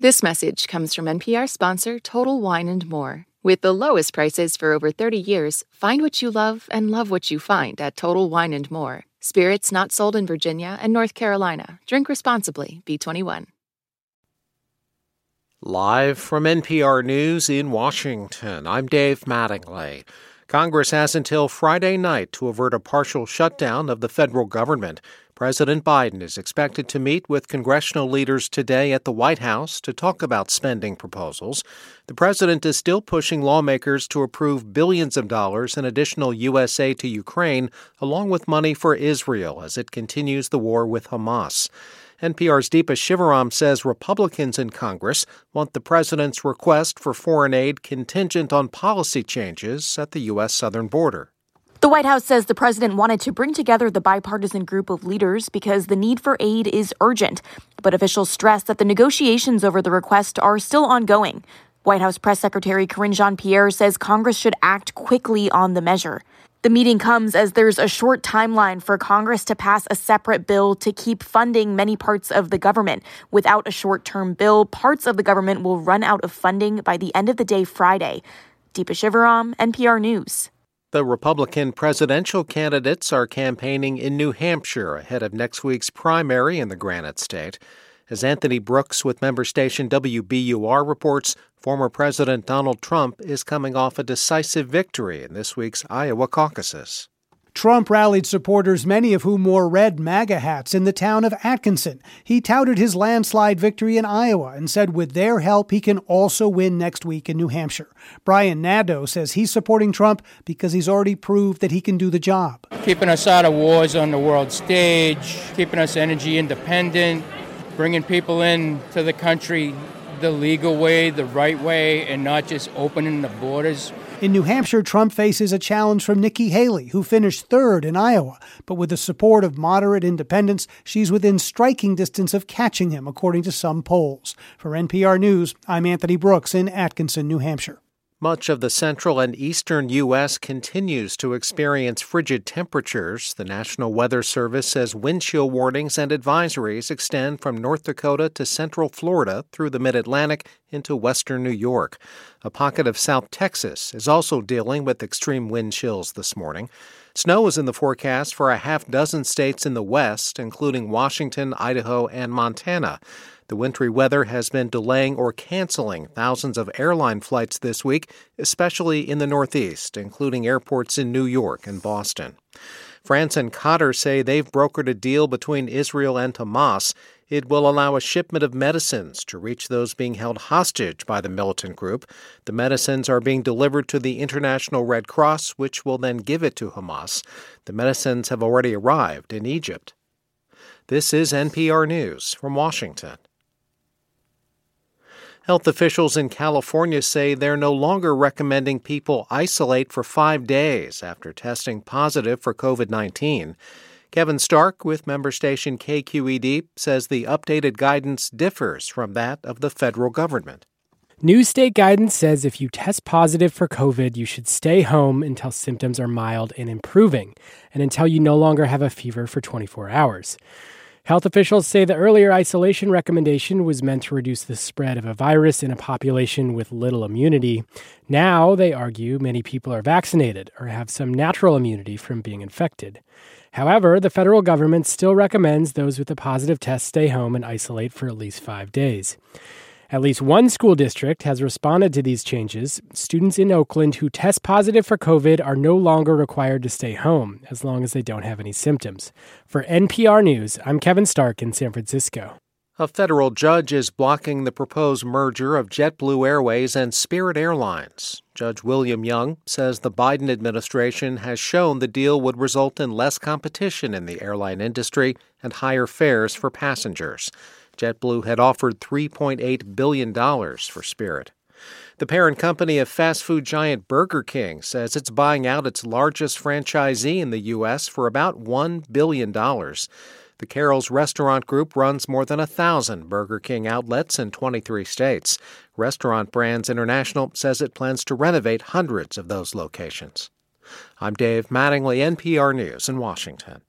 This message comes from NPR sponsor Total Wine and More. With the lowest prices for over 30 years, find what you love and love what you find at Total Wine and More. Spirits not sold in Virginia and North Carolina. Drink responsibly. B21. Live from NPR News in Washington, I'm Dave Mattingly. Congress has until Friday night to avert a partial shutdown of the federal government. President Biden is expected to meet with congressional leaders today at the White House to talk about spending proposals. The president is still pushing lawmakers to approve billions of dollars in additional USA to Ukraine, along with money for Israel as it continues the war with Hamas. NPR's Deepa Shivaram says Republicans in Congress want the president's request for foreign aid contingent on policy changes at the U.S. southern border. The White House says the president wanted to bring together the bipartisan group of leaders because the need for aid is urgent. But officials stress that the negotiations over the request are still ongoing. White House Press Secretary Karine Jean Pierre says Congress should act quickly on the measure. The meeting comes as there's a short timeline for Congress to pass a separate bill to keep funding many parts of the government. Without a short term bill, parts of the government will run out of funding by the end of the day Friday. Deepa Shivaram, NPR News. The Republican presidential candidates are campaigning in New Hampshire ahead of next week's primary in the Granite State. As Anthony Brooks with member station WBUR reports, former President Donald Trump is coming off a decisive victory in this week's Iowa caucuses. Trump rallied supporters, many of whom wore red MAGA hats, in the town of Atkinson. He touted his landslide victory in Iowa and said with their help, he can also win next week in New Hampshire. Brian Nadeau says he's supporting Trump because he's already proved that he can do the job. Keeping us out of wars on the world stage, keeping us energy independent, bringing people in to the country the legal way, the right way, and not just opening the borders. In New Hampshire, Trump faces a challenge from Nikki Haley, who finished third in Iowa. But with the support of moderate independents, she's within striking distance of catching him, according to some polls. For NPR News, I'm Anthony Brooks in Atkinson, New Hampshire. Much of the central and eastern U.S. continues to experience frigid temperatures. The National Weather Service says wind chill warnings and advisories extend from North Dakota to central Florida through the mid Atlantic into western New York. A pocket of South Texas is also dealing with extreme wind chills this morning. Snow is in the forecast for a half dozen states in the west, including Washington, Idaho, and Montana. The wintry weather has been delaying or canceling thousands of airline flights this week, especially in the Northeast, including airports in New York and Boston. France and Qatar say they've brokered a deal between Israel and Hamas. It will allow a shipment of medicines to reach those being held hostage by the militant group. The medicines are being delivered to the International Red Cross, which will then give it to Hamas. The medicines have already arrived in Egypt. This is NPR News from Washington. Health officials in California say they're no longer recommending people isolate for five days after testing positive for COVID 19. Kevin Stark with member station KQED says the updated guidance differs from that of the federal government. New state guidance says if you test positive for COVID, you should stay home until symptoms are mild and improving, and until you no longer have a fever for 24 hours. Health officials say the earlier isolation recommendation was meant to reduce the spread of a virus in a population with little immunity. Now, they argue, many people are vaccinated or have some natural immunity from being infected. However, the federal government still recommends those with a positive test stay home and isolate for at least five days. At least one school district has responded to these changes. Students in Oakland who test positive for COVID are no longer required to stay home as long as they don't have any symptoms. For NPR News, I'm Kevin Stark in San Francisco. A federal judge is blocking the proposed merger of JetBlue Airways and Spirit Airlines. Judge William Young says the Biden administration has shown the deal would result in less competition in the airline industry and higher fares for passengers. JetBlue had offered $3.8 billion for Spirit. The parent company of fast food giant Burger King says it's buying out its largest franchisee in the U.S. for about $1 billion. The Carrols Restaurant Group runs more than a thousand Burger King outlets in 23 states. Restaurant Brands International says it plans to renovate hundreds of those locations. I'm Dave Mattingly, NPR News in Washington.